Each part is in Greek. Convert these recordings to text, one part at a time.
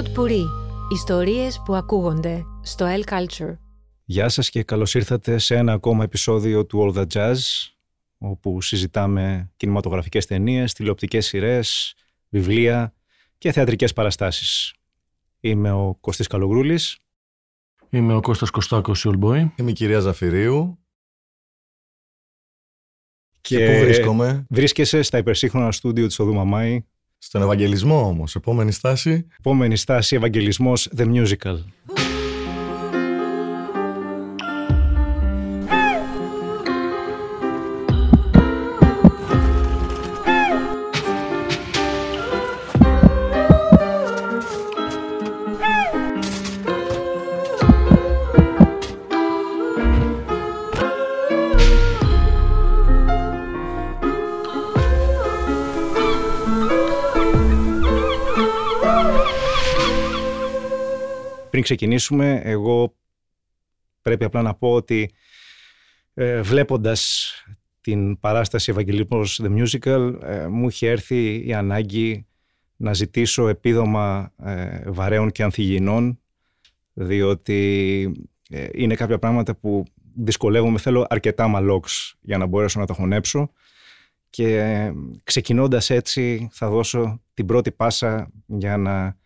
Pod Puri. Ιστορίες που ακούγονται στο El Culture. Γεια σας και καλώς ήρθατε σε ένα ακόμα επεισόδιο του All The Jazz όπου συζητάμε κινηματογραφικές ταινίες, τηλεοπτικές σειρές, βιβλία και θεατρικές παραστάσεις. Είμαι ο Κωστής Καλογρούλης. Είμαι ο Κώστας Κωστάκος, η Boy. Είμαι η κυρία Ζαφυρίου. Και, Και πού βρίσκομαι; Βρίσκεσαι στα υπερσύγχρονα στούντιο της Οδού Μαμάη. Στον Ευαγγελισμό όμως. Επόμενη στάση. Επόμενη στάση Ευαγγελισμός The Musical. Πριν ξεκινήσουμε, εγώ πρέπει απλά να πω ότι ε, βλέποντας την παράσταση Ευαγγελισμός The Musical ε, μου είχε έρθει η ανάγκη να ζητήσω επίδομα ε, βαρέων και ανθυγιεινών διότι ε, είναι κάποια πράγματα που δυσκολεύομαι, θέλω αρκετά μαλόξ για να μπορέσω να τα χωνέψω. Και ε, ξεκινώντας έτσι θα δώσω την πρώτη πάσα για να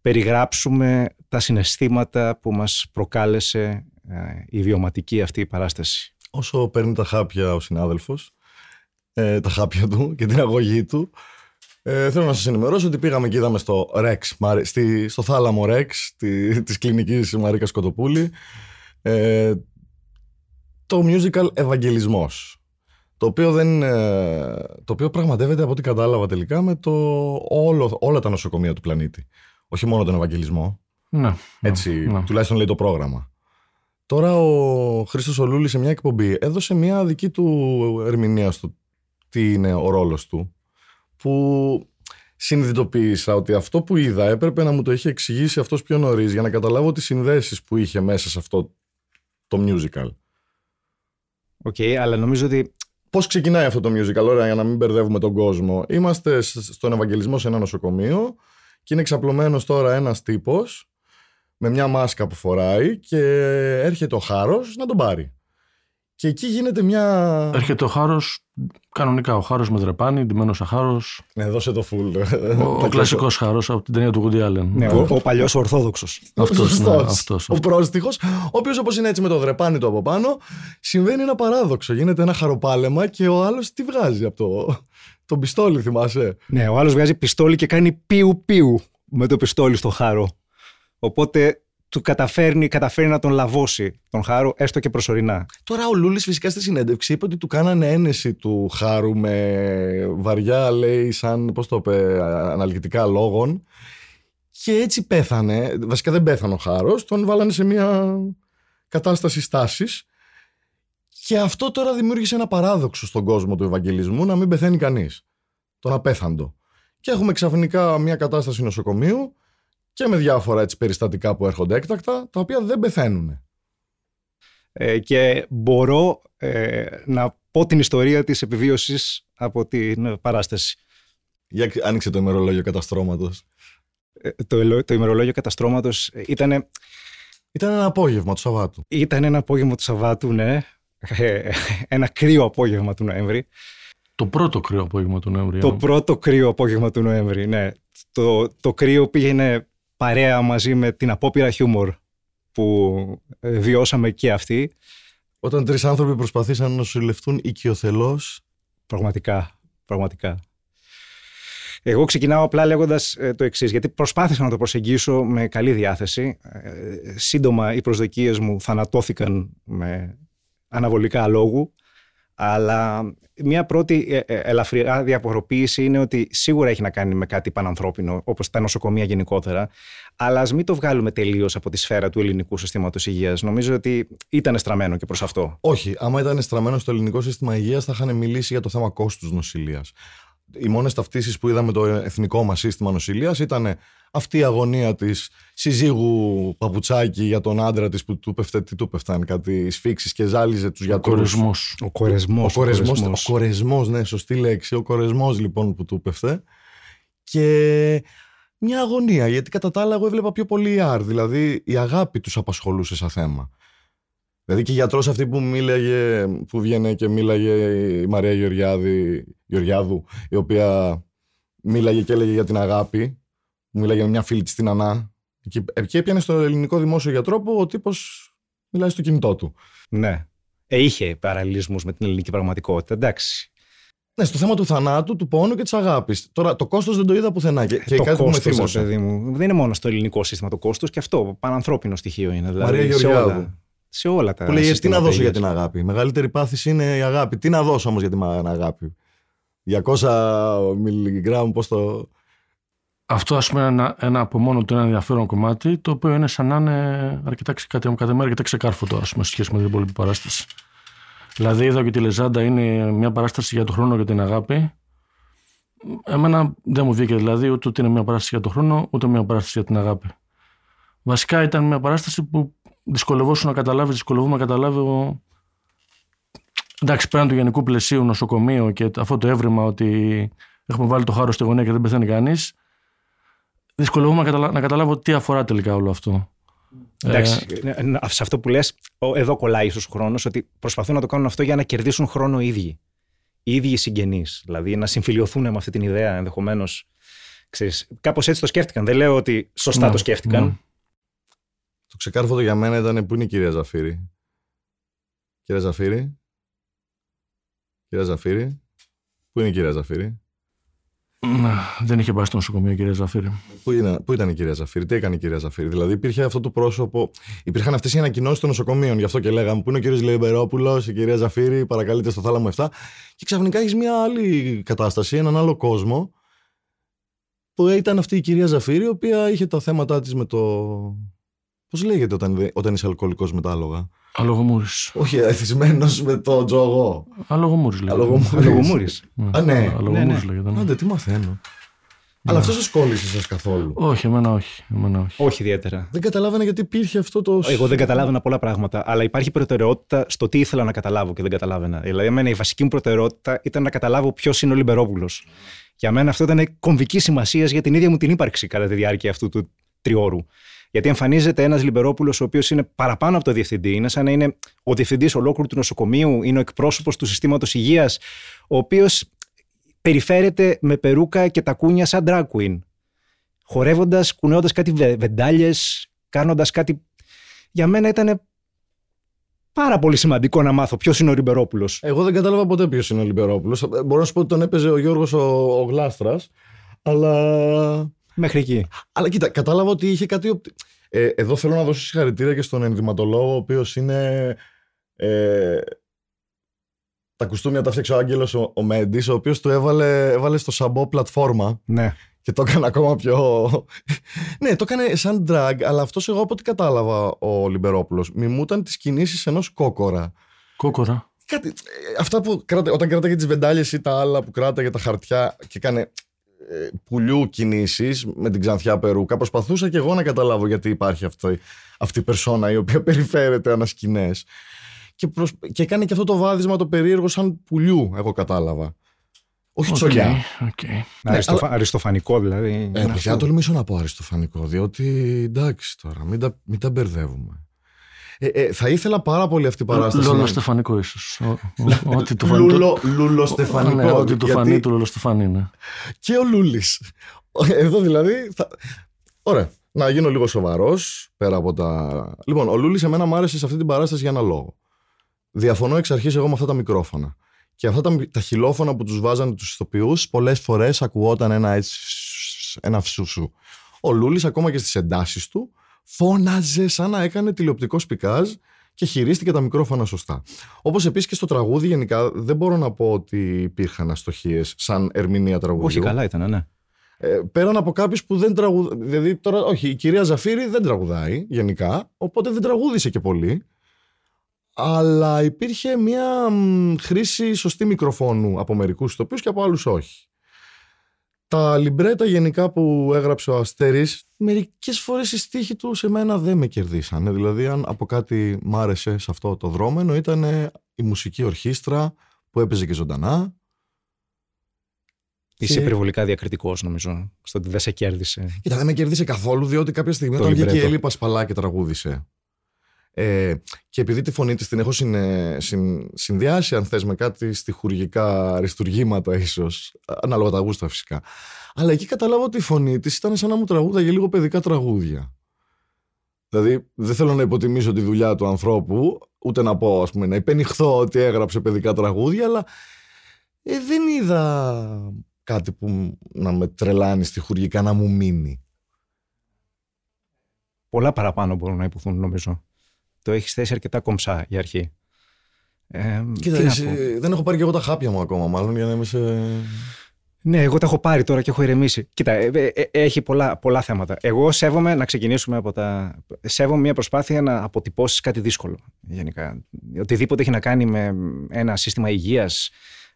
περιγράψουμε τα συναισθήματα που μας προκάλεσε ε, η βιωματική αυτή η παράσταση. Όσο παίρνει τα χάπια ο συνάδελφος, ε, τα χάπια του και την αγωγή του, ε, θέλω να σας ενημερώσω ότι πήγαμε και είδαμε στο Rex, στη, στο θάλαμο Rex τη, της κλινικής Μαρίκας Κοτοπούλη ε, το musical Ευαγγελισμός το οποίο, δεν, ε, το οποίο πραγματεύεται από ό,τι κατάλαβα τελικά με το όλο, όλα τα νοσοκομεία του πλανήτη. Όχι μόνο τον Ευαγγελισμό. Ναι. Έτσι, ναι. τουλάχιστον λέει το πρόγραμμα. Τώρα ο Χρήστος ο Λούλης σε μια εκπομπή έδωσε μια δική του ερμηνεία στο τι είναι ο ρόλος του που συνειδητοποίησα ότι αυτό που είδα έπρεπε να μου το είχε εξηγήσει αυτός πιο νωρίς για να καταλάβω τις συνδέσεις που είχε μέσα σε αυτό το musical. OK, okay, αλλά νομίζω ότι Πώς ξεκινάει αυτό το musical, ωραία, για να μην μπερδεύουμε τον κόσμο. Είμαστε στον Ευαγγελισμό σε ένα νοσοκομείο και είναι εξαπλωμένος τώρα ένας τύπος με μια μάσκα που φοράει και έρχεται ο Χάρος να τον πάρει. Και εκεί γίνεται μια. Έρχεται ο Χάρος, κανονικά ο Χάρος με δρεπάνι, ντυμένος Χάρος. Ναι, δώσε το full. Ο, ο κλασικός Χάρος από την ταινία του Woody Allen. Ναι, ο, ο παλιός Ορθόδοξος. Αυτός. Ναι, ο πρόστιχος, ο οποίος όπως είναι έτσι με το δρεπάνι του από πάνω, συμβαίνει ένα παράδοξο. Γίνεται ένα χαροπάλεμα και ο άλλος τι βγάζει από το, το πιστόλι, θυμάσαι; Ναι, ο άλλος βγάζει πιστόλι και κάνει πιου πιου με το πιστόλι στο χάρο. Οπότε του καταφέρνει, καταφέρνει να τον λαβώσει τον Χάρο, έστω και προσωρινά. Τώρα ο Λούλης φυσικά στη συνέντευξη είπε ότι του κάνανε ένεση του Χάρου με βαριά, λέει, σαν πώς το είπε, αναλυτικά λόγων. Και έτσι πέθανε. Βασικά δεν πέθανε ο Χάρος, τον βάλανε σε μια κατάσταση στάσης. Και αυτό τώρα δημιούργησε ένα παράδοξο στον κόσμο του Ευαγγελισμού να μην πεθαίνει κανείς. Τον απέθαντο. Και έχουμε ξαφνικά μια κατάσταση νοσοκομείου και με διάφορα έτσι, περιστατικά που έρχονται έκτακτα, τα οποία δεν πεθαίνουν. Ε, και μπορώ ε, να πω την ιστορία της επιβίωσης από την παράσταση. Για άνοιξε το ημερολόγιο καταστρώματος. Ε, το, το ημερολόγιο καταστρώματος ήταν... Ήταν ένα απόγευμα του Σαββάτου. Ήταν ένα απόγευμα του Σαββάτου, ναι. Ε, ένα κρύο απόγευμα του Νοέμβρη. Το πρώτο κρύο απόγευμα του Νοέμβρη. Το πρώτο κρύο απόγευμα του Νοέμβρη, ναι. Το, το κρύο πήγαινε παρέα μαζί με την απόπειρα χιούμορ που ε, βιώσαμε και αυτοί. Όταν τρεις άνθρωποι προσπαθήσαν να νοσηλευτούν οικειοθελώς. Πραγματικά, πραγματικά. Εγώ ξεκινάω απλά λέγοντας ε, το εξής, γιατί προσπάθησα να το προσεγγίσω με καλή διάθεση. Ε, σύντομα οι προσδοκίες μου θανατώθηκαν με αναβολικά λόγου. Αλλά μια πρώτη ε, ε, ελαφριά διαφοροποίηση είναι ότι σίγουρα έχει να κάνει με κάτι πανανθρώπινο, όπως τα νοσοκομεία γενικότερα. Αλλά ας μην το βγάλουμε τελείως από τη σφαίρα του ελληνικού συστήματος υγείας. Νομίζω ότι ήταν στραμμένο και προς αυτό. Όχι. Άμα ήταν στραμμένο στο ελληνικό σύστημα υγείας, θα είχαν μιλήσει για το θέμα κόστους νοσηλείας οι μόνες ταυτίσεις που είδαμε το εθνικό μας σύστημα νοσηλείας ήταν αυτή η αγωνία της συζύγου παπουτσάκι για τον άντρα της που του πέφτε, τι του πέφταν, κάτι σφίξεις και ζάλιζε τους γιατρούς. Ο κορεσμός. Ο κορεσμός, ο κορεσμός, ναι, σωστή λέξη. Ο κορεσμός λοιπόν που του πέφτε. Και μια αγωνία. Γιατί κατά τα άλλα, εγώ έβλεπα πιο πολύ ER. Δηλαδή, η αγάπη τους απασχολούσε σαν θέμα. Δηλαδή και η γιατρός αυτή που μίλαγε, που βγαίνει και μίλαγε η Μαρία Γεωργιάδη, Γεωργιάδου, η οποία μίλαγε και έλεγε για την αγάπη. Μίλαγε με μια φίλη της στην Ανά. Και έπιανε στο ελληνικό δημόσιο γιατρό που ο τύπος μιλάει στο κινητό του. Ναι. Ε, είχε παραλληλισμούς με την ελληνική πραγματικότητα. Εντάξει. Ναι, στο θέμα του θανάτου, του πόνου και της αγάπης. Τώρα, το κόστος δεν το είδα πουθενά. Και, και το κάτι κόστος, που με ρε θύμωσε. παιδί μου, δεν είναι μόνο στο ελληνικό σύστημα το κόστος και αυτό. Πανανθρώπινο στοιχείο είναι. Δηλαδή, Μαρία σε Γεωργιάδου. Όλα, σε όλα τα. Που λέει, τι να συστήματα δώσω για υγείας». την αγάπη; Η μεγαλύτερη πάθηση είναι η αγάπη. Τι να δώσω όμως για την αγάπη; 200 μιλιγκράμμ, πώς το. Αυτό, ας πούμε, είναι ένα, ένα από μόνο του ένα ενδιαφέρον κομμάτι, το οποίο είναι σαν να είναι αρκετά, ξε- κατά, κατά μέρα αρκετά ξεκάρφωτο, ας πούμε, σε σχέση με την υπόλοιπη παράσταση. Δηλαδή, είδα και τη Λεζάντα είναι μια παράσταση για τον χρόνο και την αγάπη. Εμένα δεν μου βγήκε δηλαδή ούτε ότι είναι μια παράσταση για τον χρόνο, ούτε μια παράσταση για την αγάπη. Βασικά ήταν μια παράσταση που δυσκολευόσουν να καταλάβεις, δυσκολευόμουν να καταλάβω. Εντάξει, πέραν του γενικού πλαισίου, νοσοκομείο και αυτό το έβριμα ότι έχουμε βάλει το χάρο στη γωνία και δεν πεθαίνει κανείς. Δυσκολεύομαι να, καταλα... να καταλάβω τι αφορά τελικά όλο αυτό. Εντάξει, Ε, ε, ε, σε αυτό που λες, ο- εδώ κολλάει ίσως ο χρόνος, ότι προσπαθούν να το κάνουν αυτό για να κερδίσουν χρόνο οι ίδιοι. Οι ίδιοι οι συγγενείς, δηλαδή να συμφιλειωθούν με αυτή την ιδέα ενδεχομένως. Ξέρεις, κάπως έτσι το σκέφτηκαν. Δεν λέω ότι σωστά Ναι, το σκέφτηκαν. ναι. Το ξεκάρφωτο για μένα ήταν πού είναι η κυρία Ζαφύρη. Κυρία Ζαφύρη. Κυρία Ζαφύρη. Πού είναι η κυρία Ζαφύρη; Να, δεν είχε πάει στο νοσοκομείο η κυρία Ζαφύρη. Πού, είναι, πού ήταν η κυρία Ζαφύρη, τι έκανε η κυρία Ζαφύρη; Δηλαδή υπήρχε αυτό το πρόσωπο. Υπήρχαν αυτές οι ανακοινώσεις των νοσοκομείων. Γι' αυτό και λέγαμε Πού είναι ο κύριος Λεμπερόπουλο, η κυρία Ζαφύρη, παρακαλείτε στο θάλαμο 7. Και ξαφνικά έχεις μια άλλη κατάσταση, έναν άλλο κόσμο. Που ήταν αυτή η κυρία Ζαφύρη, η οποία είχε τα θέματα της με το. Πώς λέγεται όταν, όταν είσαι αλκοολικός με τα άλογα; Αλογομούρης. Όχι, εθισμένος με το τζογό. Αλογομούρης λέγεται. Αλογομούρης. Αλογομούρης. Α, ναι. Αλογομούρης Ναι, ναι. λέγεται. ναι. Άντε, τι μαθαίνω. Αλλά αυτός σα κόλλησε σας καθόλου. Όχι, εμένα όχι. Εμένα όχι. Όχι ιδιαίτερα. Δεν καταλάβαινα γιατί υπήρχε αυτό το. Εγώ δεν καταλάβαινα πολλά πράγματα, αλλά υπάρχει προτεραιότητα στο τι ήθελα να καταλάβω και δεν καταλάβαινα. Δηλαδή, εμένα η βασική μου προτεραιότητα ήταν να καταλάβω ποιος είναι ο Λιμπερόπουλος. Για μένα αυτό ήταν κομβική σημασίας για την ίδια μου την ύπαρξη κατά τη διάρκεια αυτού του τριώρου. Γιατί εμφανίζεται ένας Λιμπερόπουλος, ο οποίος είναι παραπάνω από το διευθυντή. Είναι σαν να είναι ο διευθυντής ολόκληρου του νοσοκομείου, είναι ο εκπρόσωπος του συστήματος υγείας, ο οποίος περιφέρεται με περούκα και τακούνια σαν drag queen. Χορεύοντας, κουνέοντα κάτι βεντάλιες, κάνοντας κάτι. Για μένα ήταν πάρα πολύ σημαντικό να μάθω ποιος είναι ο Ριμπερόπουλο. Εγώ δεν κατάλαβα ποτέ ποιος είναι ο Λιμπερόπουλος. Μπορώ να σου πω ότι τον έπαιζε ο Γιώργος ο, ο Γλάστρας. Αλλά. Μέχρι εκεί. Αλλά κοίτα, κατάλαβα ότι είχε κάτι. οπ- Ε, εδώ θέλω να δώσω συγχαρητήρια και στον ενδυματολόγο, ο οποίος είναι. Ε, τα κουστούμια τα φτιάξε ο Άγγελος ο, ο Μέντης, ο οποίος του έβαλε, έβαλε στο σαμπό πλατφόρμα Ναι. και το έκανε ακόμα πιο... ναι, το έκανε σαν drag, αλλά αυτός εγώ από ό,τι κατάλαβα ο Λιμπερόπουλος μιμούταν τις κινήσεις ενός κόκορα. Κόκορα. Κάτι, ε, αυτά που κράτα, όταν κράταγε τις βεντάλιες ή τα άλλα που κράταγε τα χαρτιά και έκανε ε, πουλιού κινήσεις με την ξανθιά περούκα, προσπαθούσα και εγώ να καταλάβω γιατί υπάρχει αυτή, αυτή η περσόνα η οποία περιφέρεται ανά σκηνές. Και, προσ... και έκανε και αυτό το βάδισμα το περίεργο σαν πουλιού, εγώ κατάλαβα. Όχι Οκ, τσολιά. οκ. Αριστοφα... Αριστοφανικό δηλαδή. Ε, είναι παιδιά, αυτό. τολμήσω να πω αριστοφανικό, διότι εντάξει τώρα, μην τα, μην τα μπερδεύουμε. Ε, ε, θα ήθελα πάρα πολύ αυτή η παράσταση. Λόλο να- Στεφανικό ίσως. Ό,τι του φανεί. Λούλο, λούλο στεφανικό. Ναι, ό,τι του γιατί- φανεί του Λόλο Στεφανί, ναι. Και ο Λούλης. Εδώ δηλαδή. Θα... Ωραία. Να γίνω λίγο σοβαρός πέρα από τα. Λοιπόν, ο Λούλης εμένα μου άρεσε σε αυτή την παράσταση για ένα λόγο. Διαφωνώ εξ αρχής εγώ με αυτά τα μικρόφωνα. Και αυτά τα, τα χιλόφωνα που τους βάζανε τους ηθοποιούς, πολλές φορές ακουγόταν ένα έτσι. ένα φσουσου. Ο Λούλης, ακόμα και στις εντάσεις του, φώναζε σαν να έκανε τηλεοπτικό σπικάζ και χειρίστηκε τα μικρόφωνα σωστά. Όπως επίσης και στο τραγούδι, γενικά δεν μπορώ να πω ότι υπήρχαν αστοχίες σαν ερμηνεία τραγουδιού. Όχι, καλά ήταν, ναι. Ε, πέραν από κάποιους που δεν τραγουδάει. Δηλαδή, τώρα, όχι, η κυρία Ζαφύρη δεν τραγουδάει γενικά, οπότε δεν τραγούδισε και πολύ. Αλλά υπήρχε μια μ, χρήση σωστή μικροφόνου από μερικούς ηθοποιού και από άλλους όχι. Τα λιμπρέτα γενικά που έγραψε ο Αστέρης, μερικές φορές οι στίχοι του σε μένα δεν με κερδίσανε. Δηλαδή αν από κάτι μ' άρεσε σε αυτό το δρόμενο ήταν η μουσική ορχήστρα που έπαιζε και ζωντανά Είσαι Και- υπερβολικά διακριτικός, νομίζω, στο ότι δεν σε κέρδισε. Κοίτα, δεν με κέρδισε καθόλου, διότι κάποια στιγμή Το όταν βγήκε η λιμπρέτο. Έλλη Πασπαλά και τραγούδισε. Ε, και επειδή τη φωνή της την έχω συνε- συν- συνδυάσει, αν θες, με κάτι στιχουργικά αριστουργήματα ίσως, ανάλογα τα γούστα φυσικά. Αλλά εκεί καταλάβω ότι η φωνή της ήταν σαν να μου τραγούδαγε λίγο παιδικά τραγούδια. Δηλαδή, δεν θέλω να υποτιμήσω τη δουλειά του ανθρώπου, ούτε να πω, ας πούμε, να υπενηχθώ ότι έγραψε παιδικά τραγούδια, αλλά ε, δεν είδα κάτι που να με τρελάνει στιχουργικά να μου μείνει. Πολλά παραπάνω μπορούν να υποθούν, νομίζω. Το έχεις θέσει αρκετά κομψά για αρχή. Ε, Κοίτα, τι να εσύ- πω. δεν έχω πάρει και εγώ τα χάπια μου ακόμα, μάλλον για να είμαι σε. Ναι, εγώ τα έχω πάρει τώρα και έχω ηρεμήσει. Κοίτα, ε, ε, ε, έχει πολλά, πολλά θέματα. Εγώ σέβομαι να ξεκινήσουμε από τα. Σέβομαι μια προσπάθεια να αποτυπώσεις κάτι δύσκολο. Γενικά. Οτιδήποτε έχει να κάνει με ένα σύστημα υγείας,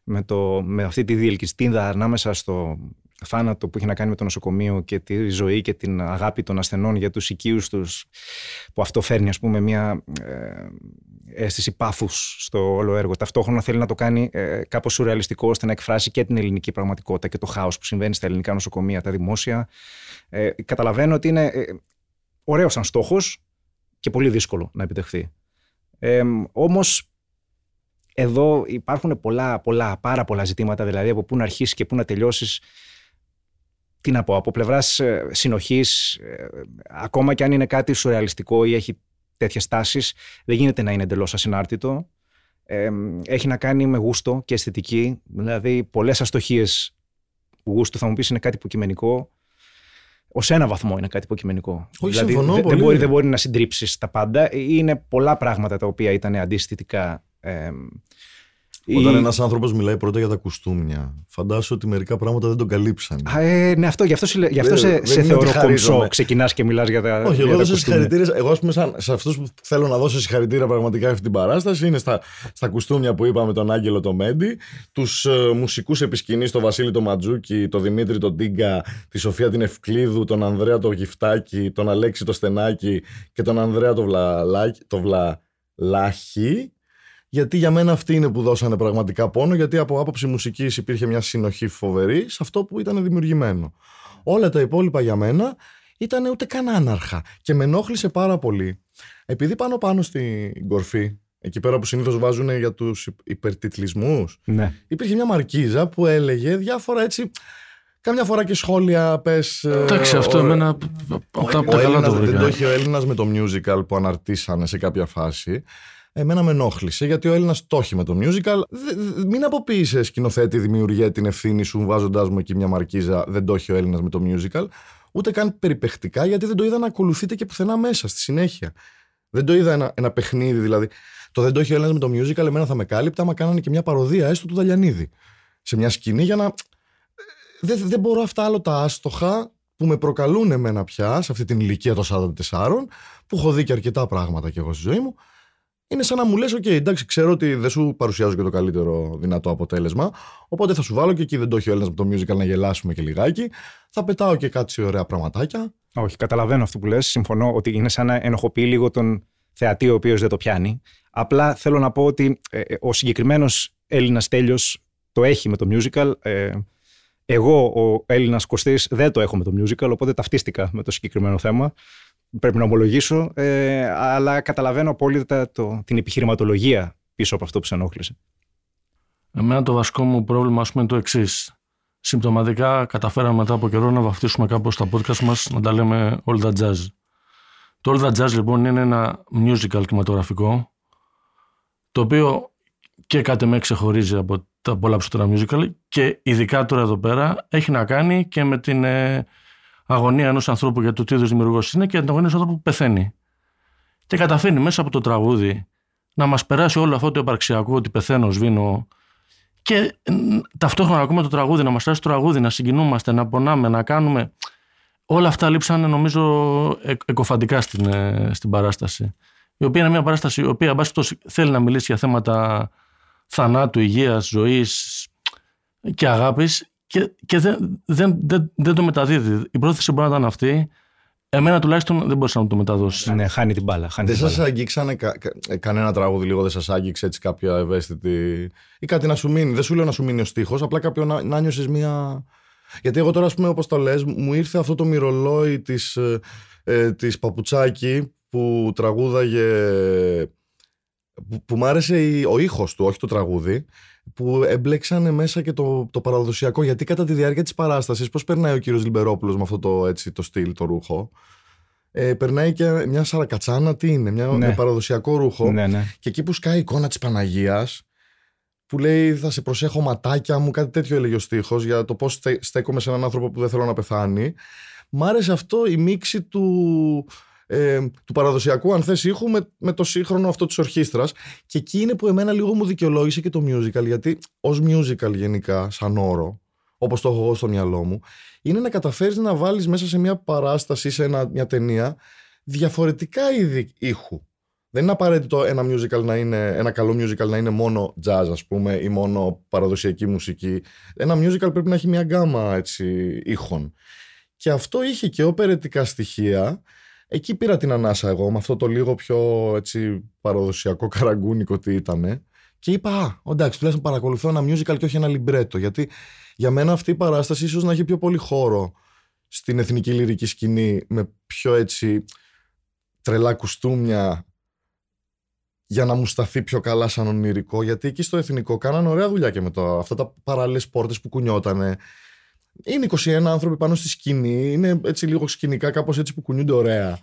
με, το, με αυτή τη διελκυστίνδα ανάμεσα στο θάνατο που έχει να κάνει με το νοσοκομείο και τη ζωή και την αγάπη των ασθενών για τους οικείους τους που αυτό φέρνει ας πούμε μια ε, αίσθηση πάθους στο όλο έργο. Ταυτόχρονα θέλει να το κάνει ε, κάπως σουρεαλιστικό ώστε να εκφράσει και την ελληνική πραγματικότητα και το χάος που συμβαίνει στα ελληνικά νοσοκομεία, τα δημόσια. Ε, καταλαβαίνω ότι είναι ε, ωραίο σαν στόχος και πολύ δύσκολο να επιτευχθεί. Ε, όμως εδώ υπάρχουν πολλά, πολλά, πάρα πολλά ζητήματα, δηλαδή από πού να αρχίσεις και πού να τελειώσεις. Τι να πω, από πλευράς συνοχής, ακόμα και αν είναι κάτι σουρεαλιστικό ή έχει τέτοιες τάσεις, δεν γίνεται να είναι εντελώς ασυνάρτητο. Ε, έχει να κάνει με γούστο και αισθητική. Δηλαδή, πολλές αστοχίες γούστο θα μου πεις είναι κάτι υποκειμενικό. Ω ένα βαθμό είναι κάτι υποκειμενικό. Όχι, δηλαδή, συμφωνώ δεν- πολύ. δεν, μπορεί, δεν μπορεί να συντρίψεις τα πάντα. Είναι πολλά πράγματα τα οποία ήταν αντιστοιχικά. Ε, Όταν ή- ένας άνθρωπος μιλάει πρώτα για τα κουστούμια, φαντάσου ότι μερικά πράγματα δεν τον καλύψαν. Α, ε, ναι, αυτό, γι' αυτό, σε, γι αυτό Δεν- σε, δεν σε είναι θεωρώ ότι χαρίζομαι. κομψό. Ξεκινάς και μιλάς για τα. Όχι, για εγώ τα δώσω κοστούμια. συγχαρητήρια. Εγώ, ας πούμε, σαν, σε αυτούς που θέλω να δώσω συγχαρητήρια πραγματικά αυτή την παράσταση είναι στα, στα κουστούμια που είπαμε τον Άγγελο το Μέντι, τους ε, μουσικούς επισκηνή, τον Βασίλη το Ματζούκι, τον Δημήτρη τον Τίγκα, τη Σοφία την Ευκλήδου, τον Ανδρέα το Γυφτάκη, τον Αλέξη το Στενάκη και τον Ανδρέα το, Βλαλάκη, το Βλαλάχη. Γιατί για μένα αυτοί είναι που δώσανε πραγματικά πόνο, γιατί από άποψη μουσικής υπήρχε μια συνοχή φοβερή σε αυτό που ήταν δημιουργημένο. Όλα τα υπόλοιπα για μένα ήταν ούτε καν άναρχα και με ενόχλησε πάρα πολύ. Επειδή πάνω πάνω στην κορφή, εκεί πέρα που συνήθως βάζουν για τους υπερτιτλισμούς, Ναι. υπήρχε μια μαρκίζα που έλεγε διάφορα έτσι, κάμια φορά και σχόλια πες... ε, Εντάξει, αυτό ο- εμένα από τα, ο από τα καλά Έλληνας, το δεν το βρήκα. έχει ο Έλληνας με το musical που αναρτήσανε σε κάποια φάση. Εμένα με ενόχλησε γιατί ο Έλληνας το έχει με το musical. Δε- δε- μην αποποιήσει σκηνοθέτη, δημιουργία την ευθύνη σου βάζοντάς μου εκεί μια μαρκίζα. Δεν το έχει ο Έλληνας με το musical. Ούτε καν περιπεχτικά γιατί δεν το είδα να ακολουθείτε και πουθενά μέσα στη συνέχεια. Δεν το είδα ένα, ένα παιχνίδι δηλαδή. Το δεν το έχει ο Έλληνας με το musical, εμένα θα με κάλυπτα άμα κάνανε και μια παροδία έστω του Δαλιανίδη. Σε μια σκηνή για να. Δεν, δεν μπορώ αυτά άλλο τα άστοχα που με προκαλούν εμένα πια σε αυτή την ηλικία των 44, που έχω δει και αρκετά πράγματα κι εγώ στη ζωή μου. Είναι σαν να μου λες, OK, εντάξει, ξέρω ότι δεν σου παρουσιάζω και το καλύτερο δυνατό αποτέλεσμα. Οπότε θα σου βάλω και εκεί δεν το έχει ο Έλληνας με το musical να γελάσουμε και λιγάκι. Θα πετάω και κάτι ωραία πραγματάκια. Όχι, καταλαβαίνω αυτό που λες. Συμφωνώ ότι είναι σαν να ενοχοποιεί λίγο τον θεατή ο οποίος δεν το πιάνει. Απλά θέλω να πω ότι ε, ε, ο συγκεκριμένος Έλληνας τέλειος το έχει με το musical. Ε, εγώ, ο Έλληνας Κωστής, δεν το έχω με το musical, οπότε ταυτίστηκα με το συγκεκριμένο θέμα. Πρέπει να ομολογήσω, ε, αλλά καταλαβαίνω απόλυτα το, την επιχειρηματολογία πίσω από αυτό που σε ενόχλησε. Εμένα το βασικό μου πρόβλημα ας πούμε, είναι το εξής. Συμπτωματικά καταφέραμε μετά από καιρό να βαφτίσουμε κάπως τα podcast μας να τα λέμε All That Jazz. Το All That Jazz λοιπόν είναι ένα musical κινηματογραφικό το οποίο και κάτι με ξεχωρίζει από τα πολλά περισσότερα musical και ειδικά τώρα εδώ πέρα έχει να κάνει και με την ε, αγωνία ενός ανθρώπου για το τι είδους δημιουργός είναι και την αγωνία ενός ανθρώπου που πεθαίνει. Και καταφέρνει μέσα από το τραγούδι να μας περάσει όλο αυτό το επαρξιακό ότι πεθαίνω, σβήνω και μ, ταυτόχρονα να ακούμε το τραγούδι, να μας αρέσει το τραγούδι, να συγκινούμαστε, να πονάμε, να κάνουμε. Όλα αυτά λείψανε νομίζω εκ- εκοφαντικά στην, ε, στην παράσταση. Η οποία είναι μια παράσταση η οποία εν πάση περιπτώσει, θέλει να μιλήσει για θέματα θανάτου, υγείας, ζωής και αγάπης και, και δεν, δεν, δεν, δεν το μεταδίδει. Η πρόθεση μπορεί να ήταν αυτή. Εμένα τουλάχιστον δεν μπορούσα να το μεταδώσεις. Ναι, χάνει την μπάλα. Χάνει Δεν την μπάλα. σα αγγίξανε κα- κα- ε, κανένα τραγούδι λίγο, δεν σας άγγιξε έτσι κάποια ευαίσθητη. ή κάτι να σου μείνει. Δεν σου λέω να σου μείνει ο στίχος, απλά κάποιο να, να νιώσεις μία. Γιατί εγώ τώρα, ας πούμε, όπως το λες, μου ήρθε αυτό το μυρολόι της ε, της Παπουτσάκη που τραγούδαγε. που, που μ' άρεσε η- ο ήχος του, όχι το τραγούδι, που εμπλέξανε μέσα και το, το παραδοσιακό. Γιατί κατά τη διάρκεια της παράστασης, πώς περνάει ο κύριος Λιμπερόπουλος με αυτό το, έτσι, το στυλ, το ρούχο, ε, περνάει και μια σαρακατσάνα, τι είναι, μια, Ναι. με παραδοσιακό ρούχο. Ναι, ναι. Και εκεί που σκάει η εικόνα της Παναγίας, που λέει θα σε προσέχω ματάκια μου, κάτι τέτοιο έλεγε ο στίχος, για το πώς στε- στέκομαι σε έναν άνθρωπο που δεν θέλω να πεθάνει. Μ' άρεσε αυτό η μίξη του, ε, του παραδοσιακού αν θες ήχου με, με το σύγχρονο αυτό της ορχήστρας και εκεί είναι που εμένα λίγο μου δικαιολόγησε και το musical γιατί ως musical γενικά σαν όρο όπως το έχω εγώ στο μυαλό μου είναι να καταφέρεις να βάλεις μέσα σε μια παράσταση σε ένα, μια ταινία διαφορετικά είδη ήχου δεν είναι απαραίτητο ένα musical να είναι, ένα καλό musical να είναι μόνο jazz ας πούμε ή μόνο παραδοσιακή μουσική. Ένα musical πρέπει να έχει μια γκάμα έτσι, ήχων. Και αυτό είχε και οπερετικά στοιχεία. Εκεί πήρα την ανάσα εγώ με αυτό το λίγο πιο έτσι, παραδοσιακό καραγκούνικο τι ήταν. Και είπα, Α, εντάξει, τουλάχιστον παρακολουθώ ένα musical και όχι ένα λιμπρέτο. Γιατί για μένα αυτή η παράσταση ίσως να έχει πιο πολύ χώρο στην εθνική λυρική σκηνή με πιο έτσι τρελά κουστούμια για να μου σταθεί πιο καλά σαν ονειρικό. Γιατί εκεί στο εθνικό κάνανε ωραία δουλειά και με το, αυτά τα παράλληλες πόρτες που κουνιότανε. Είναι 21 άνθρωποι πάνω στη σκηνή. Είναι έτσι λίγο σκηνικά, κάπως έτσι που κουνιούνται ωραία.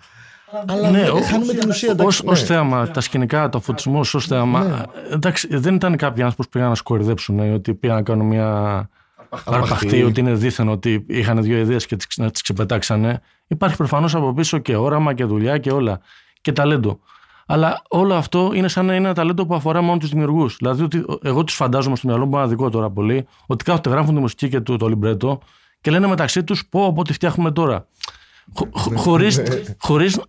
Αλλά Ναι, δεν- ο- χάνουμε την ουσία. Ως, εντάξει, ως ναι. θέαμα, τα σκηνικά, το φωτισμό ως θέαμα. Εντάξει, δεν ήταν κάποιοι άνθρωποι που πήγαν να σκορδέψουν, ε, ότι πήγαν να κάνουν μια αρπαχτή, ότι είναι δίθεν ότι είχαν δύο ιδέες και τις, να τις ξεπετάξανε. Υπάρχει προφανώς από πίσω και όραμα και δουλειά και όλα. Και ταλέντο. Αλλά όλο αυτό είναι σαν να είναι ένα ταλέντο που αφορά μόνο τους δημιουργούς. Δηλαδή, ότι εγώ τους φαντάζομαι στο μυαλό μου ένα δικό τώρα πολύ, ότι κάθονται γράφουν τη μουσική και το, το λιμπρέτο και λένε μεταξύ τους πω από τι φτιάχνουμε τώρα. Χωρί χωρίς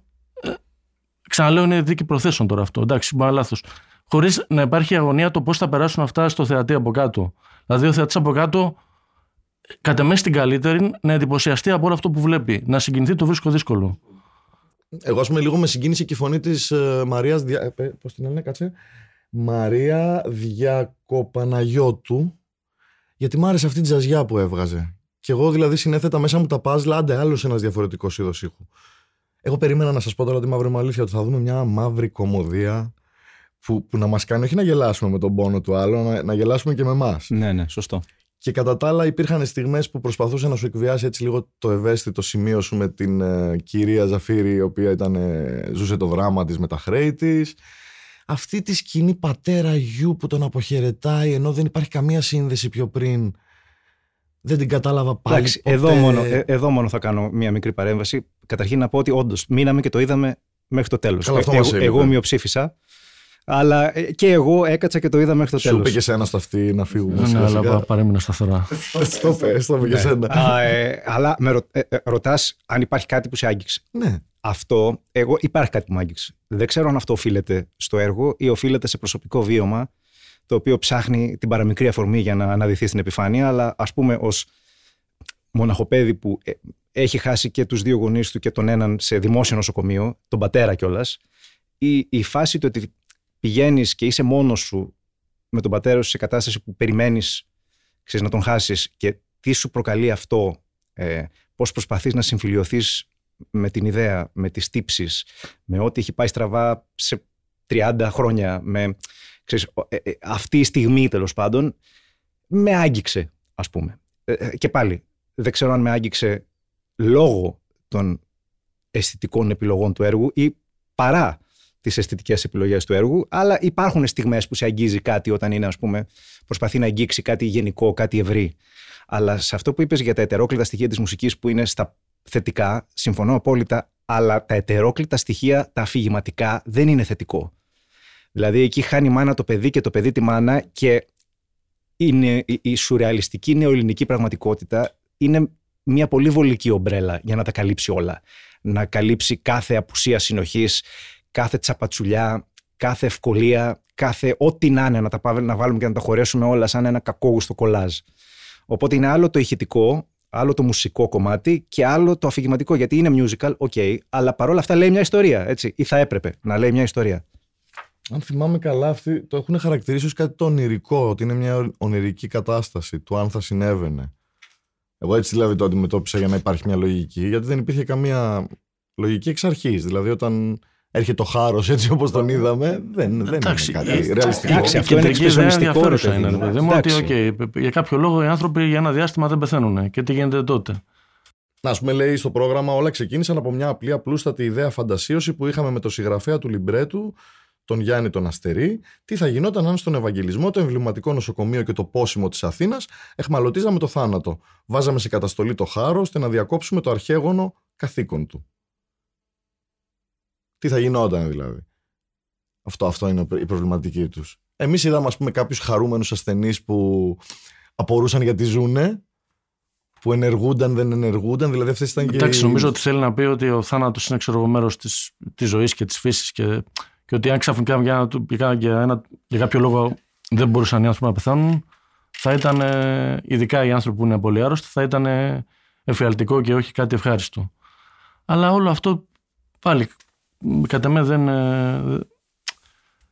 Ξαναλέω, είναι δίκη προθέσεων τώρα αυτό. Εντάξει, μπα λάθος. Χωρίς να υπάρχει αγωνία το πώς θα περάσουν αυτά στο θεατή από κάτω. Δηλαδή, ο θεατής από κάτω, κατά μέσα στην καλύτερη, να εντυπωσιαστεί από όλο αυτό που βλέπει. Να συγκινηθεί το βρίσκω δύσκολο. Εγώ, ας πούμε, λίγο με συγκίνησε και η φωνή της ε, Μαρίας. Δια... Πώς την λένε, κάτσε. Μαρία Διακοπαναγιώτου. Γιατί μ' άρεσε αυτή η τζαζιά που έβγαζε. Και εγώ δηλαδή συνέθετα μέσα μου τα puzzle, άντε άλλος ένας διαφορετικός είδος ήχου. Εγώ περίμενα να σας πω τώρα τη μαύρη μου αλήθεια ότι θα δούμε μια μαύρη κομμωδία που, που να μας κάνει όχι να γελάσουμε με τον πόνο του άλλου, να, να γελάσουμε και με εμάς. Ναι, ναι, σωστό. Και κατά τα άλλα υπήρχαν στιγμές που προσπαθούσε να σου εκβιάσει έτσι λίγο το ευαίσθητο σημείο σου με την ε, κυρία Ζαφύρη η οποία ήταν, ε, ζούσε το δράμα της με τα χρέη της. Αυτή τη σκηνή πατέρα γιου που τον αποχαιρετάει ενώ δεν υπάρχει καμία σύνδεση πιο πριν. Δεν την κατάλαβα πάλι Εντάξει, ποτέ. εδώ μόνο, ε, εδώ μόνο θα κάνω μία μικρή παρέμβαση. Καταρχήν να πω ότι όντως μείναμε και το είδαμε μέχρι το τέλος. Καλά, αυτό εγώ, μας έλειπε. εγώ μειοψήφισα. Αλλά ε, και εγώ έκατσα και το είδα μέχρι το Σου τέλος. είπε και σένα στο αυτή να φύγουμε. Ναι, σιγά αλλά σιγά. πα- παρέμεινα σταθερά. Στο πες, στο είπε και σένα. ε, αλλά με ρω, ε, ε, ρωτάς αν υπάρχει κάτι που σε άγγιξε. Ναι. Αυτό, εγώ υπάρχει κάτι που μου άγγιξε. Δεν ξέρω αν αυτό οφείλεται στο έργο ή οφείλεται σε προσωπικό βίωμα, το οποίο ψάχνει την παραμικρή αφορμή για να αναδυθεί στην επιφάνεια, αλλά ας πούμε ως μοναχοπέδι που ε, έχει χάσει και τους δύο γονείς του και τον έναν σε δημόσιο νοσοκομείο, τον πατέρα κιόλας. Η, η φάση του ότι πηγαίνεις και είσαι μόνος σου με τον πατέρα σου σε κατάσταση που περιμένεις ξέρεις, να τον χάσεις και τι σου προκαλεί αυτό, ε, πώς προσπαθείς να συμφιλειωθείς με την ιδέα, με τις τύψεις, με ό,τι έχει πάει στραβά σε 30 χρόνια, με ξέρεις, ο- ε, ε, αυτή η στιγμή τέλος πάντων, με άγγιξε ας πούμε. Ε, ε, και πάλι, δεν ξέρω αν με άγγιξε λόγω των αισθητικών επιλογών του έργου ή παρά τις αισθητικές επιλογές του έργου, αλλά υπάρχουν στιγμές που σε αγγίζει κάτι όταν είναι, ας πούμε, προσπαθεί να αγγίξει κάτι γενικό, κάτι ευρύ. Αλλά σε αυτό που είπες για τα ετερόκλητα στοιχεία της μουσικής που είναι στα θετικά, συμφωνώ απόλυτα, αλλά τα ετερόκλητα στοιχεία, τα αφηγηματικά, δεν είναι θετικό. Δηλαδή εκεί χάνει η μάνα το παιδί και το παιδί τη μάνα και είναι η, η σουρεαλιστική νεοελληνική πραγματικότητα είναι μια πολύ βολική ομπρέλα για να τα καλύψει όλα. Να καλύψει κάθε απουσία συνοχής, κάθε τσαπατσουλιά, κάθε ευκολία, κάθε ό,τι να είναι να τα πάμε, να βάλουμε και να τα χωρέσουμε όλα σαν ένα κακόγουστο κολάζ. Οπότε είναι άλλο το ηχητικό, Άλλο το μουσικό κομμάτι και άλλο το αφηγηματικό. Γιατί είναι musical, ok, αλλά παρόλα αυτά λέει μια ιστορία. Έτσι, ή θα έπρεπε να λέει μια ιστορία. Αν θυμάμαι καλά, αυτοί το έχουν χαρακτηρίσει ως κάτι το ονειρικό, ότι είναι μια ονειρική κατάσταση του αν θα συνέβαινε. Εγώ έτσι δηλαδή το αντιμετώπισα για να υπάρχει μια λογική, γιατί δεν υπήρχε καμία λογική εξ αρχής. Δηλαδή, όταν έρχεται το χάρος έτσι όπως τον είδαμε, δεν, δεν Εντάξει, είναι ε, κάτι ρεαλιστικό. εντάξει, Η αυτό είναι κεντρική ιδέα εξπρεσιονιστικό, ρε ενδιαφέρουσα παιδί είναι. μου. ρε παιδί μου, Ότι Εντάξει. οκ, για κάποιο λόγο οι άνθρωποι για ένα διάστημα δεν πεθαίνουν. Και τι γίνεται τότε; Να, ας πούμε, λέει στο πρόγραμμα όλα ξεκίνησαν από μια απλή απλούστατη ιδέα φαντασίωση που είχαμε με το συγγραφέα του λιμπρέτου, τον Γιάννη τον Αστερή, τι θα γινόταν αν στον Ευαγγελισμό, το εμβληματικό νοσοκομείο και το πόσιμο της Αθήνας αιχμαλωτίζαμε το θάνατο. Βάζαμε σε καταστολή το χάρο ώστε να διακόψουμε το αρχέγονο καθήκον του. Τι θα γινόταν δηλαδή. Αυτό, αυτό είναι η προβληματική τους. Εμείς είδαμε, ας πούμε, κάποιους χαρούμενους ασθενείς που απορούσαν γιατί ζούνε, που ενεργούνταν, δεν ενεργούνταν. Δηλαδή αυτές ήταν και. Εντάξει, οι- νομίζω ότι θέλει να πει ότι ο θάνατος είναι ξέρω μέρος τη ζωής και της φύσης και, και ότι αν ξαφνικά για, για, για, ένα, για κάποιο λόγο δεν μπορούσαν οι άνθρωποι να πεθάνουν, θα ήταν, ε, ειδικά οι άνθρωποι που είναι πολύ άρρωστοι, θα ήταν ε, εφιαλτικό και όχι κάτι ευχάριστο. Αλλά όλο αυτό πάλι κατά με δεν, ε,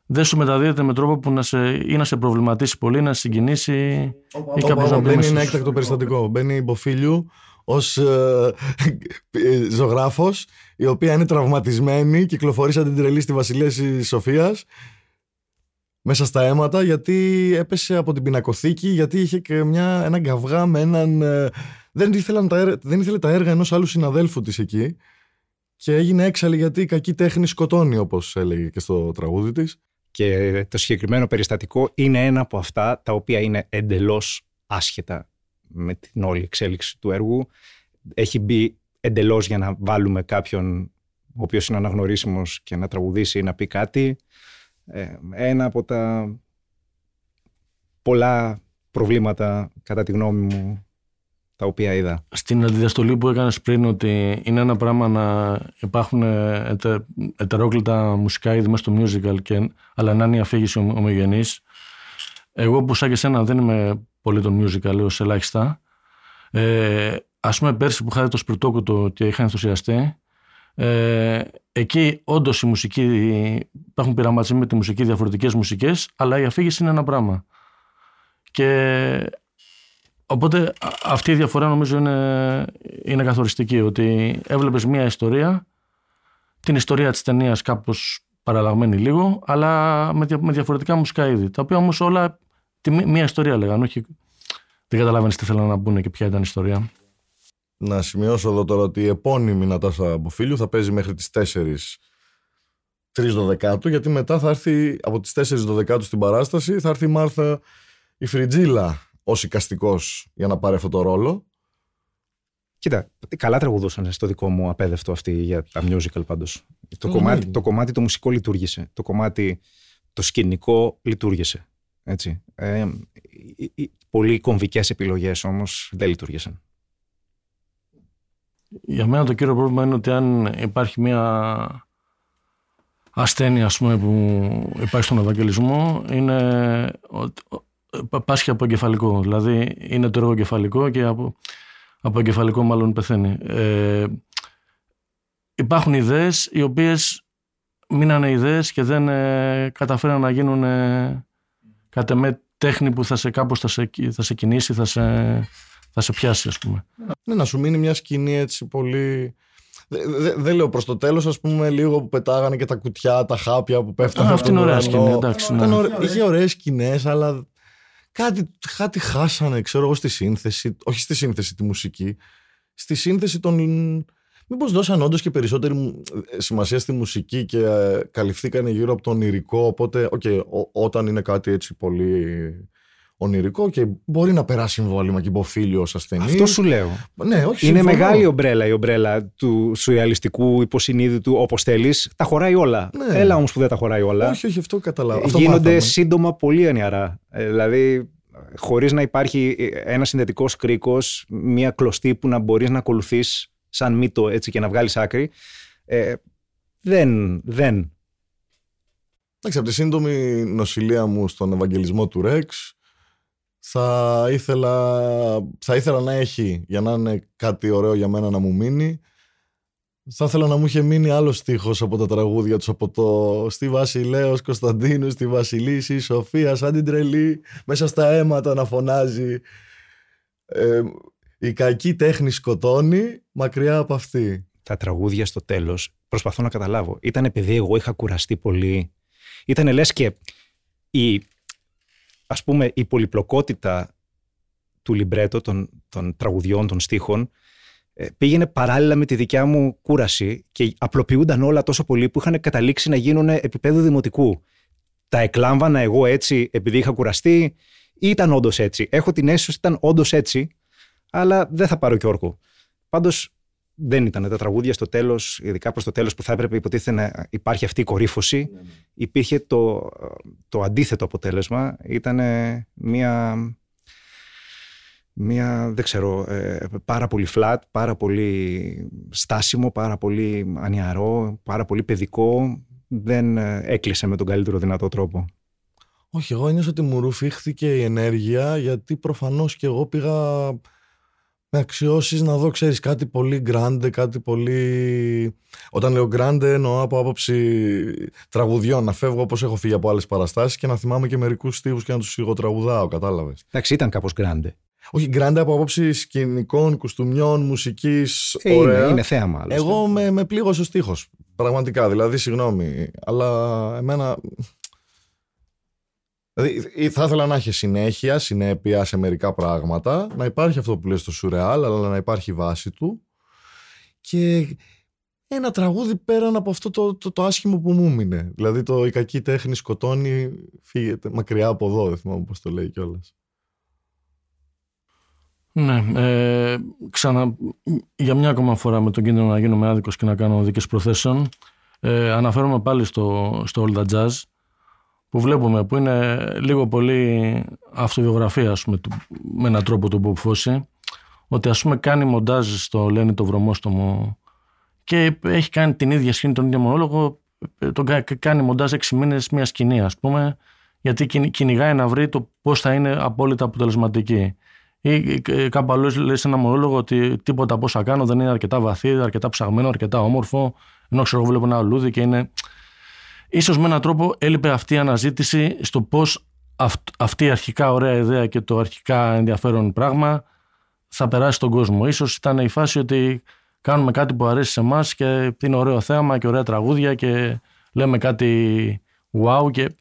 δεν σου μεταδίδεται με τρόπο που να σε, ή να σε προβληματίσει πολύ, να σε συγκινήσει ή Όπα, κάπως όπα, να μπει μπαίνει μέσα ένα σου. έκτακτο περιστατικό. Μπαίνει η Μποφίλιου ως ε, ε, ζωγράφος, η οποία είναι τραυματισμένη, κυκλοφορείς σαν την τρελή στη Βασιλεία της Σοφίας. Μέσα στα αίματα, γιατί έπεσε από την πινακοθήκη, γιατί είχε και μια, έναν καυγά με έναν. ε, δεν, ήθελαν τα, έργα- δεν ήθελε τα έργα ενός άλλου συναδέλφου της εκεί. Και έγινε έξαλλη γιατί η κακή τέχνη σκοτώνει, όπως έλεγε και στο τραγούδι της. Και το συγκεκριμένο περιστατικό είναι ένα από αυτά τα οποία είναι εντελώς άσχετα με την όλη εξέλιξη του έργου. Έχει μπει εντελώς για να βάλουμε κάποιον ο οποίος είναι αναγνωρίσιμος και να τραγουδήσει ή να πει κάτι. Ε, ένα από τα πολλά προβλήματα κατά τη γνώμη μου τα οποία είδα. στην αντιδιαστολή που έκανες πριν ότι είναι ένα πράγμα να υπάρχουν ε, ετε, ετερόκλητα μουσικά είδη μέσα στο musical και, αλλά να είναι η αφήγηση ομο- ομογενής εγώ που σαν και σένα δεν είμαι πολύ τον musical έως ελάχιστα. Ε, ας πούμε πέρσι που είχατε το σπιρτόκουτο και είχα ενθουσιαστεί ε, εκεί όντως η μουσική υπάρχουν πειραματισμοί με τη μουσική διαφορετικές μουσικές αλλά η αφήγηση είναι ένα πράγμα. Και Οπότε α- αυτή η διαφορά νομίζω είναι, είναι καθοριστική. Ότι έβλεπες μία ιστορία, την ιστορία της ταινίας κάπως παραλλαγμένη λίγο, αλλά με, δια- με διαφορετικά μουσικά είδη. Τα οποία όμως όλα τη, μí- μία ιστορία λέγανε. Όχι, δεν καταλάβαινες τι θέλανε να πούνε και ποια ήταν η ιστορία. Να σημειώσω εδώ τώρα ότι η επώνυμη Νατάσα Αποφίλιου θα παίζει μέχρι τις 4 3 Δωδεκάτου, γιατί μετά θα έρθει από τις 4 Δωδεκάτου στην παράσταση, θα έρθει η Μάρθα η Φριτζίλα ως οικαστικός για να πάρει αυτό το ρόλο. Κοίτα, καλά τραγουδούσαν στο δικό μου απέδευτο αυτή για τα musical πάντως. Το, Καλά, κομμάτι, ναι. το κομμάτι το μουσικό λειτουργήσε. Το κομμάτι το σκηνικό λειτουργήσε. Έτσι. Ε, οι, οι πολύ κομβικές επιλογές όμως δεν λειτουργήσαν. Για μένα το κύριο πρόβλημα είναι ότι αν υπάρχει μια ασθένεια ας πούμε, που υπάρχει στον Ευαγγελισμό είναι ότι πα- πάσχει από εγκεφαλικό. Δηλαδή είναι το έργο εγκεφαλικό και από, από εγκεφαλικό μάλλον πεθαίνει. Ε, υπάρχουν ιδέες οι οποίες μείνανε ιδέες και δεν ε, καταφέραν να γίνουν ε, κατ' εμέ τέχνη που θα σε κάπως θα σε, θα σε κινήσει, θα σε, θα σε πιάσει ας πούμε. Ναι, να σου μείνει μια σκηνή έτσι πολύ... Δεν δε, δεν λέω προς το τέλος, ας πούμε, λίγο που πετάγανε και τα κουτιά, τα χάπια που πέφτανε. Α, από αυτή είναι τον ωραία ουρανό. σκηνή, εντάξει, ναι. Ήταν ωραί- Είχε ωραίες σκηνές, αλλά κάτι, κάτι χάσανε, ξέρω εγώ, στη σύνθεση. Όχι στη σύνθεση, τη μουσική. Στη σύνθεση των... Μήπως δώσαν όντως και περισσότερη μου- ε, σημασία στη μουσική και ε, καλυφθήκανε γύρω από το ονειρικό, οπότε, οκ, ό- όταν είναι κάτι έτσι πολύ ονειρικό και μπορεί να περάσει εμβόλυμα και υποφίλιο ως ασθενή. Αυτό σου λέω. Ναι, όχι, Είναι συμφωνώ. μεγάλη ομπρέλα η ομπρέλα του σουρεαλιστικού υποσυνείδητου όπως θέλεις. Τα χωράει όλα. Ναι. Έλα όμως που δεν τα χωράει όλα. Όχι, όχι, αυτό καταλάβω. Αυτό Γίνονται μάθαμε. σύντομα πολύ ανιαρά. Ε, δηλαδή, χωρίς να υπάρχει ένα συνδετικός κρίκος, μια κλωστή που να μπορείς να ακολουθείς σαν μύτο έτσι και να βγάλεις άκρη, ε, δεν, δεν. Εντάξει, από τη σύντομη νοσηλεία μου στον Ευαγγελισμό του Ρεξ, θα ήθελα, θα ήθελα να έχει για να είναι κάτι ωραίο για μένα να μου μείνει θα ήθελα να μου είχε μείνει άλλο στίχος από τα τραγούδια τους από το «Στη Βασιλέος Κωνσταντίνου, στη Βασιλίση, Σοφία σαν την τρελή, μέσα στα αίματα να φωνάζει ε, «Η κακή τέχνη σκοτώνει, μακριά από αυτή». Τα τραγούδια στο τέλος, προσπαθώ να καταλάβω, ήταν επειδή εγώ είχα κουραστεί πολύ. Ήταν λες και η, ας πούμε, η πολυπλοκότητα του λιμπρέτο των, των τραγουδιών, των στίχων, ε, πήγαινε παράλληλα με τη δικιά μου κούραση και απλοποιούνταν όλα τόσο πολύ που είχαν καταλήξει να γίνουν επίπεδο δημοτικού. Τα εκλάμβανα εγώ έτσι επειδή είχα κουραστεί ή ήταν όντως έτσι. Έχω την αίσθηση ότι ήταν όντως έτσι, αλλά δεν θα πάρω και όρκο. Πάντως δεν ήταν τα τραγούδια στο τέλος, ειδικά προς το τέλος που θα έπρεπε υποτίθεται να υπάρχει αυτή η κορύφωση. Ναι, ναι. Υπήρχε το, το αντίθετο αποτέλεσμα. Ήταν μια μια, δεν ξέρω, ε, πάρα πολύ flat, πάρα πολύ στάσιμο, πάρα πολύ ανιαρό, πάρα πολύ παιδικό. Δεν ε, έκλεισε με τον καλύτερο δυνατό τρόπο. Όχι, εγώ ένιωσα ότι μου ρουφήχθηκε η ενέργεια γιατί προφανώς και εγώ πήγα με αξιώσεις να δω, ξέρεις, κάτι πολύ grande, κάτι πολύ... Όταν λέω grande εννοώ από άποψη τραγουδιών, να φεύγω όπως έχω φύγει από άλλες παραστάσεις και να θυμάμαι και μερικούς στίχους και να τους σιγοτραγουδάω, κατάλαβες. Εντάξει, ήταν κάπως grande. Όχι, γκράντε από άποψη σκηνικών, κουστούμιων, μουσικής. Ε, είναι, είναι θέαμα. Εγώ με, με πλήγωσε ο στίχος. Πραγματικά, δηλαδή, συγγνώμη. Αλλά εμένα. Δηλαδή, θα ήθελα να έχει συνέχεια, συνέπεια σε μερικά πράγματα, να υπάρχει αυτό που λες στο σουρεάλ, αλλά να υπάρχει βάση του. Και ένα τραγούδι πέραν από αυτό το, το, το, άσχημο που μου έμεινε. Δηλαδή το «Η κακή τέχνη σκοτώνει, φύγεται μακριά από εδώ», δεν θυμάμαι πώς το λέει κιόλας. Ναι, ε, ξανα, για μια ακόμα φορά με τον κίνδυνο να γίνουμε άδικος και να κάνω δίκες προθέσεων ε, αναφέρομαι πάλι στο, στο All That Jazz που βλέπουμε που είναι λίγο πολύ αυτοβιογραφία ας πούμε, με έναν τρόπο του Bob Fosse ότι ας πούμε κάνει μοντάζ στο Λένι το βρωμόστομο και έχει κάνει την ίδια σκηνή, τον ίδιο μονόλογο ε, τον κάνει μοντάζ έξι μήνες μια σκηνή ας πούμε γιατί κυνηγάει να βρει το πώς θα είναι απόλυτα αποτελεσματική ή κάπου αλλού λέει σε ένα μονόλογο ότι τίποτα από όσα κάνω δεν είναι αρκετά βαθύ, αρκετά ψαγμένο, αρκετά όμορφο. Ενώ ξέρω εγώ βλέπω ένα λούδι και είναι. Σω με έναν τρόπο έλειπε αυτή η αναζήτηση στο πώς αυτή η αρχικά ωραία ιδέα και το αρχικά ενδιαφέρον πράγμα θα περάσει στον κόσμο. Ίσως ήταν η φάση ότι κάνουμε κάτι που αρέσει σε εμάς και είναι ωραίο θέαμα και ωραία τραγούδια και λέμε κάτι wow και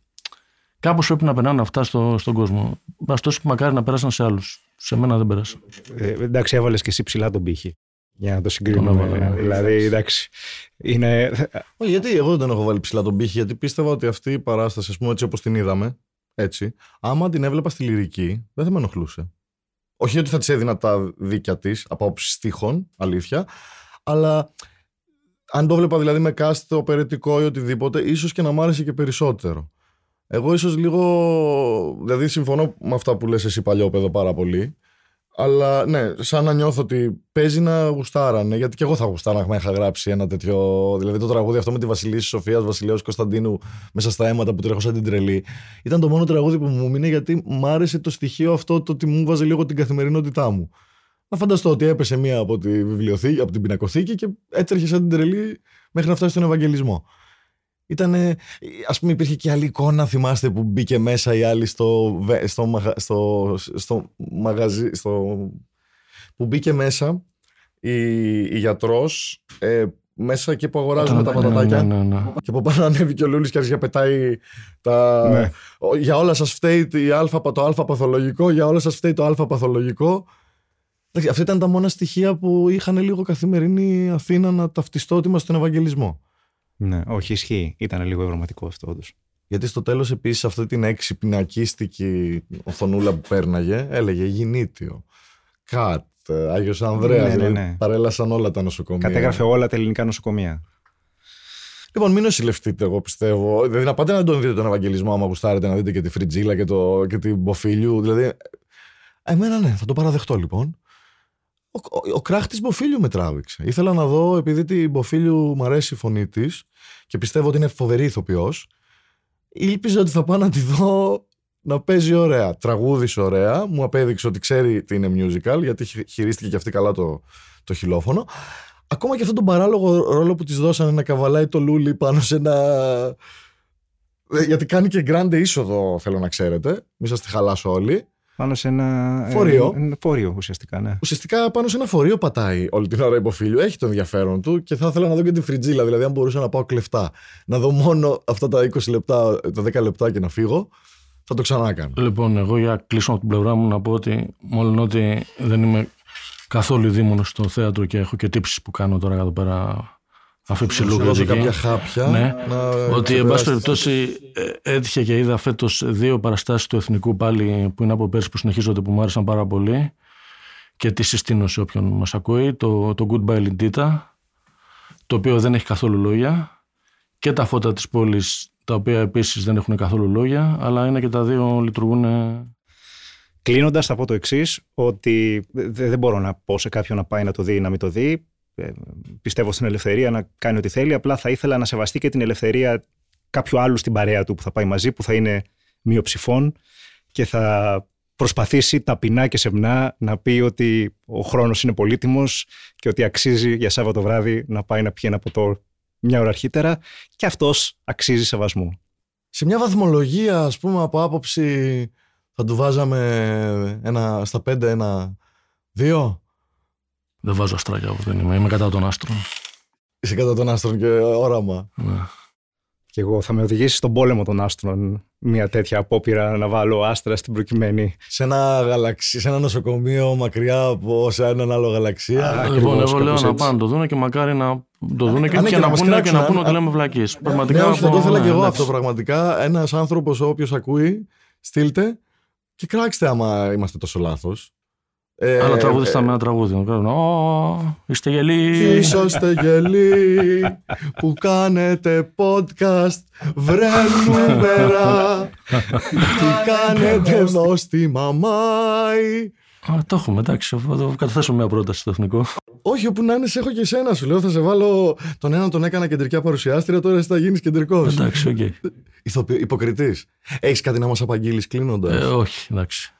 κάπως πρέπει να περνάνε αυτά στο, στον κόσμο. Ωστόσο μακάρι να πέρασαν σε άλλους. Σε μένα δεν πέρασε. Ε, εντάξει, έβαλες και εσύ ψηλά τον πύχη. Για να το συγκρίνουμε. Ναι. δηλαδή, εντάξει. Είναι... Όχι, γιατί εγώ δεν τον έχω βάλει ψηλά τον πύχη, γιατί πίστευα ότι αυτή η παράσταση, ας πούμε, έτσι όπως την είδαμε, έτσι, άμα την έβλεπα στη λυρική, δεν θα με ενοχλούσε. Όχι ότι θα της έδινα τα δίκια της από άποψη στίχων, αλήθεια, αλλά αν το βλέπα δηλαδή με cast οπερετικό ή οτιδήποτε, ίσως και να μ' άρεσε και περισσότερο. Εγώ ίσως λίγο. Δηλαδή, συμφωνώ με αυτά που λες εσύ παλιόπαιδο πάρα πολύ. Αλλά ναι, σαν να νιώθω ότι παίζει να γουστάρανε. Γιατί και εγώ θα γουστάρα να είχα γράψει ένα τέτοιο. Δηλαδή, το τραγούδι αυτό με τη Βασιλίση Σοφία Βασιλέο Κωνσταντίνου μέσα στα αίματα που τρέχω σαν την τρελή. Ήταν το μόνο τραγούδι που μου μείνει γιατί μ' άρεσε το στοιχείο αυτό το ότι μου βάζει λίγο την καθημερινότητά μου. Να φανταστώ ότι έπεσε μία από τη βιβλιοθήκη, από την πινακοθήκη και έτρεχε σαν την τρελή μέχρι να φτάσει στον Ευαγγελισμό. Ήτανε, ας πούμε υπήρχε και άλλη εικόνα, θυμάστε που μπήκε μέσα η άλλη στο, στο, στο, στο μαγαζί, στο, που μπήκε μέσα η, η γιατρός ε, μέσα και που αγοράζουμε τα πατατάκια. Ναι, ναι, ναι, και από πάνω ανέβηκε ο Λούλης και άρχισε να πετάει τα... Ναι. Για όλα σας φταίει το α παθολογικό, για όλα σας φταίει το α παθολογικό. Αυτά ήταν τα μόνα στοιχεία που είχαν λίγο καθημερινή Αθήνα να ταυτιστώ ότι είμαστε στον Ευαγγελισμό. Ναι, όχι, ισχύει. Ήταν λίγο ευρωματικό αυτό, όντως. Γιατί στο τέλος, επίσης, αυτή την πινακίστικη οθονούλα που πέρναγε έλεγε Γινίτιο, Κατ, Άγιος Ανδρέας. Ναι, ναι, ναι. Παρέλασαν όλα τα νοσοκομεία. Κατέγραφε όλα τα ελληνικά νοσοκομεία. Λοιπόν, μην νοσηλευτείτε, εγώ πιστεύω. Δηλαδή, να πάτε να τον δείτε τον Ευαγγελισμό, άμα γουστάρετε να δείτε και τη Φριτζίλα και, το, και την Μποφίλιου. Δηλαδή, εμένα ναι, θα το παραδεχτώ λοιπόν. Ο, ο, ο κράχτης Μποφίλιου με τράβηξε. Ήθελα να δω, επειδή την Μποφίλιου μου αρέσει η φωνή της και πιστεύω ότι είναι φοβερή ηθοποιός, ήλπιζα ότι θα πάω να τη δω να παίζει ωραία. Τραγούδισε ωραία. Μου απέδειξε ότι ξέρει τι είναι musical, γιατί χειρίστηκε και αυτή καλά το, το χιλόφωνο. Ακόμα και αυτόν τον παράλογο ρόλο που της δώσανε να καβαλάει το λούλι πάνω σε ένα. Ε, γιατί κάνει και γκράντε είσοδο, θέλω να ξέρετε. Μην σας τη χαλάσω όλοι. Πάνω σε ένα. Φορείο. Ένα φορείο ουσιαστικά, ναι. Ουσιαστικά πάνω σε ένα φορείο πατάει όλη την ώρα υποφίλιο. Έχει το ενδιαφέρον του και θα ήθελα να δω και τη φριτζίλα. Δηλαδή, αν μπορούσα να πάω κλεφτά, να δω μόνο αυτά τα 20 λεπτά, τα 10 λεπτά και να φύγω, θα το ξανά κάνω. Λοιπόν, εγώ για κλείσω από την πλευρά μου να πω ότι μόλι ότι δεν είμαι καθόλου δίμονο στο θέατρο και έχω και τύψεις που κάνω τώρα εδώ πέρα αφού ψηλού κάποια χάπια. Ναι, ότι εν πάση περιπτώσει ε, έτυχε και είδα φέτος δύο παραστάσεις του Εθνικού πάλι που είναι από πέρσι που συνεχίζονται που μου άρεσαν πάρα πολύ και τη συστήνω σε όποιον μας ακούει. Το, το Goodbye Lindita, το οποίο δεν έχει καθόλου λόγια και τα φώτα της πόλης, τα οποία επίσης δεν έχουν καθόλου λόγια, αλλά είναι και τα δύο λειτουργούν. Κλείνοντας, θα πω το εξής, ότι δεν μπορώ να πω σε κάποιον να πάει να το δει ή να μην το δει. Ε, πιστεύω στην ελευθερία να κάνει ό,τι θέλει. Απλά θα ήθελα να σεβαστεί και την ελευθερία κάποιου άλλου στην παρέα του που θα πάει μαζί, που θα είναι μειοψηφών και θα προσπαθήσει ταπεινά και σεμνά να πει ότι ο χρόνος είναι πολύτιμος και ότι αξίζει για Σάββατο βράδυ να πάει να πιει ένα ποτό μια ώρα αρχίτερα και αυτός αξίζει σεβασμού. Σε μια βαθμολογία, ας πούμε, από άποψη θα του βάζαμε ένα, στα πέντε ένα δύο; Δεν βάζω αστράκια από δεν είμαι. Είμαι κατά των άστρων. Είσαι κατά των άστρων και όραμα. Ναι. Και εγώ θα με οδηγήσει στον πόλεμο των άστρων μια τέτοια απόπειρα να βάλω άστρα στην προκειμένη. Σε ένα, γαλαξι... σε ένα νοσοκομείο μακριά από σε έναν άλλο γαλαξία. Α, λοιπόν, εγώ λέω να πάνε το δούνε και μακάρι να το δούνε και, ναι, και, να, πούνε και να πούνε ότι λέμε βλακίε. Πραγματικά. Ναι, όχι, θα το ήθελα και εγώ αυτό πραγματικά. Ένας άνθρωπος όποιο ακούει, στείλτε και κράξτε άμα είμαστε τόσο λάθος. Ε, Αλλά τραγούδιστα ε, με ένα τραγούδι. Ω, είστε γελοί. Είσαστε γελοί που κάνετε podcast. Βρε νούμερα. Τι κάνετε εδώ στη μαμάη. Α, το έχουμε, εντάξει. Θα το καταθέσω μια πρόταση στο εθνικό. Όχι, όπου να είναι, σε έχω και εσένα. Σου λέω, θα σε βάλω. Τον έναν τον έκανα κεντρική παρουσιάστρια, τώρα εσύ θα γίνεις κεντρικός. Εντάξει, OK. Okay. Υποκριτής. Έχεις κάτι να μας απαγγείλεις κλείνοντας; Ε, όχι, εντάξει.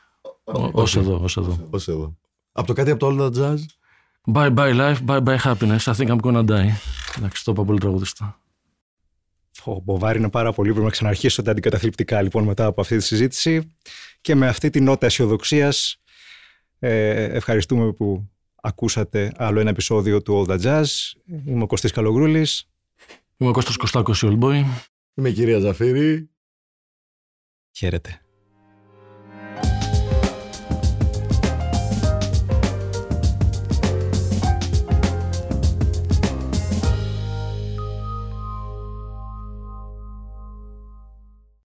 Όσο εδώ, όσο εδώ. Όσο εδώ. Από το κάτι από το All That Jazz; Bye bye life, bye bye happiness. I think I'm gonna die. Εντάξει, το είπα πολύ τραγουδιστά. Ο Μποβάρη είναι πάρα πολύ. Πρέπει να ξαναρχίσω τα αντικαταθλιπτικά λοιπόν μετά από αυτή τη συζήτηση. Και με αυτή την νότα αισιοδοξίας ε, ευχαριστούμε που ακούσατε άλλο ένα επεισόδιο του All That Jazz. Είμαι ο Κωστής Καλογρούλης. Είμαι ο Κώστας Κωστάκος, η Είμαι η κυρία Ζαφύρη. Χαίρετε.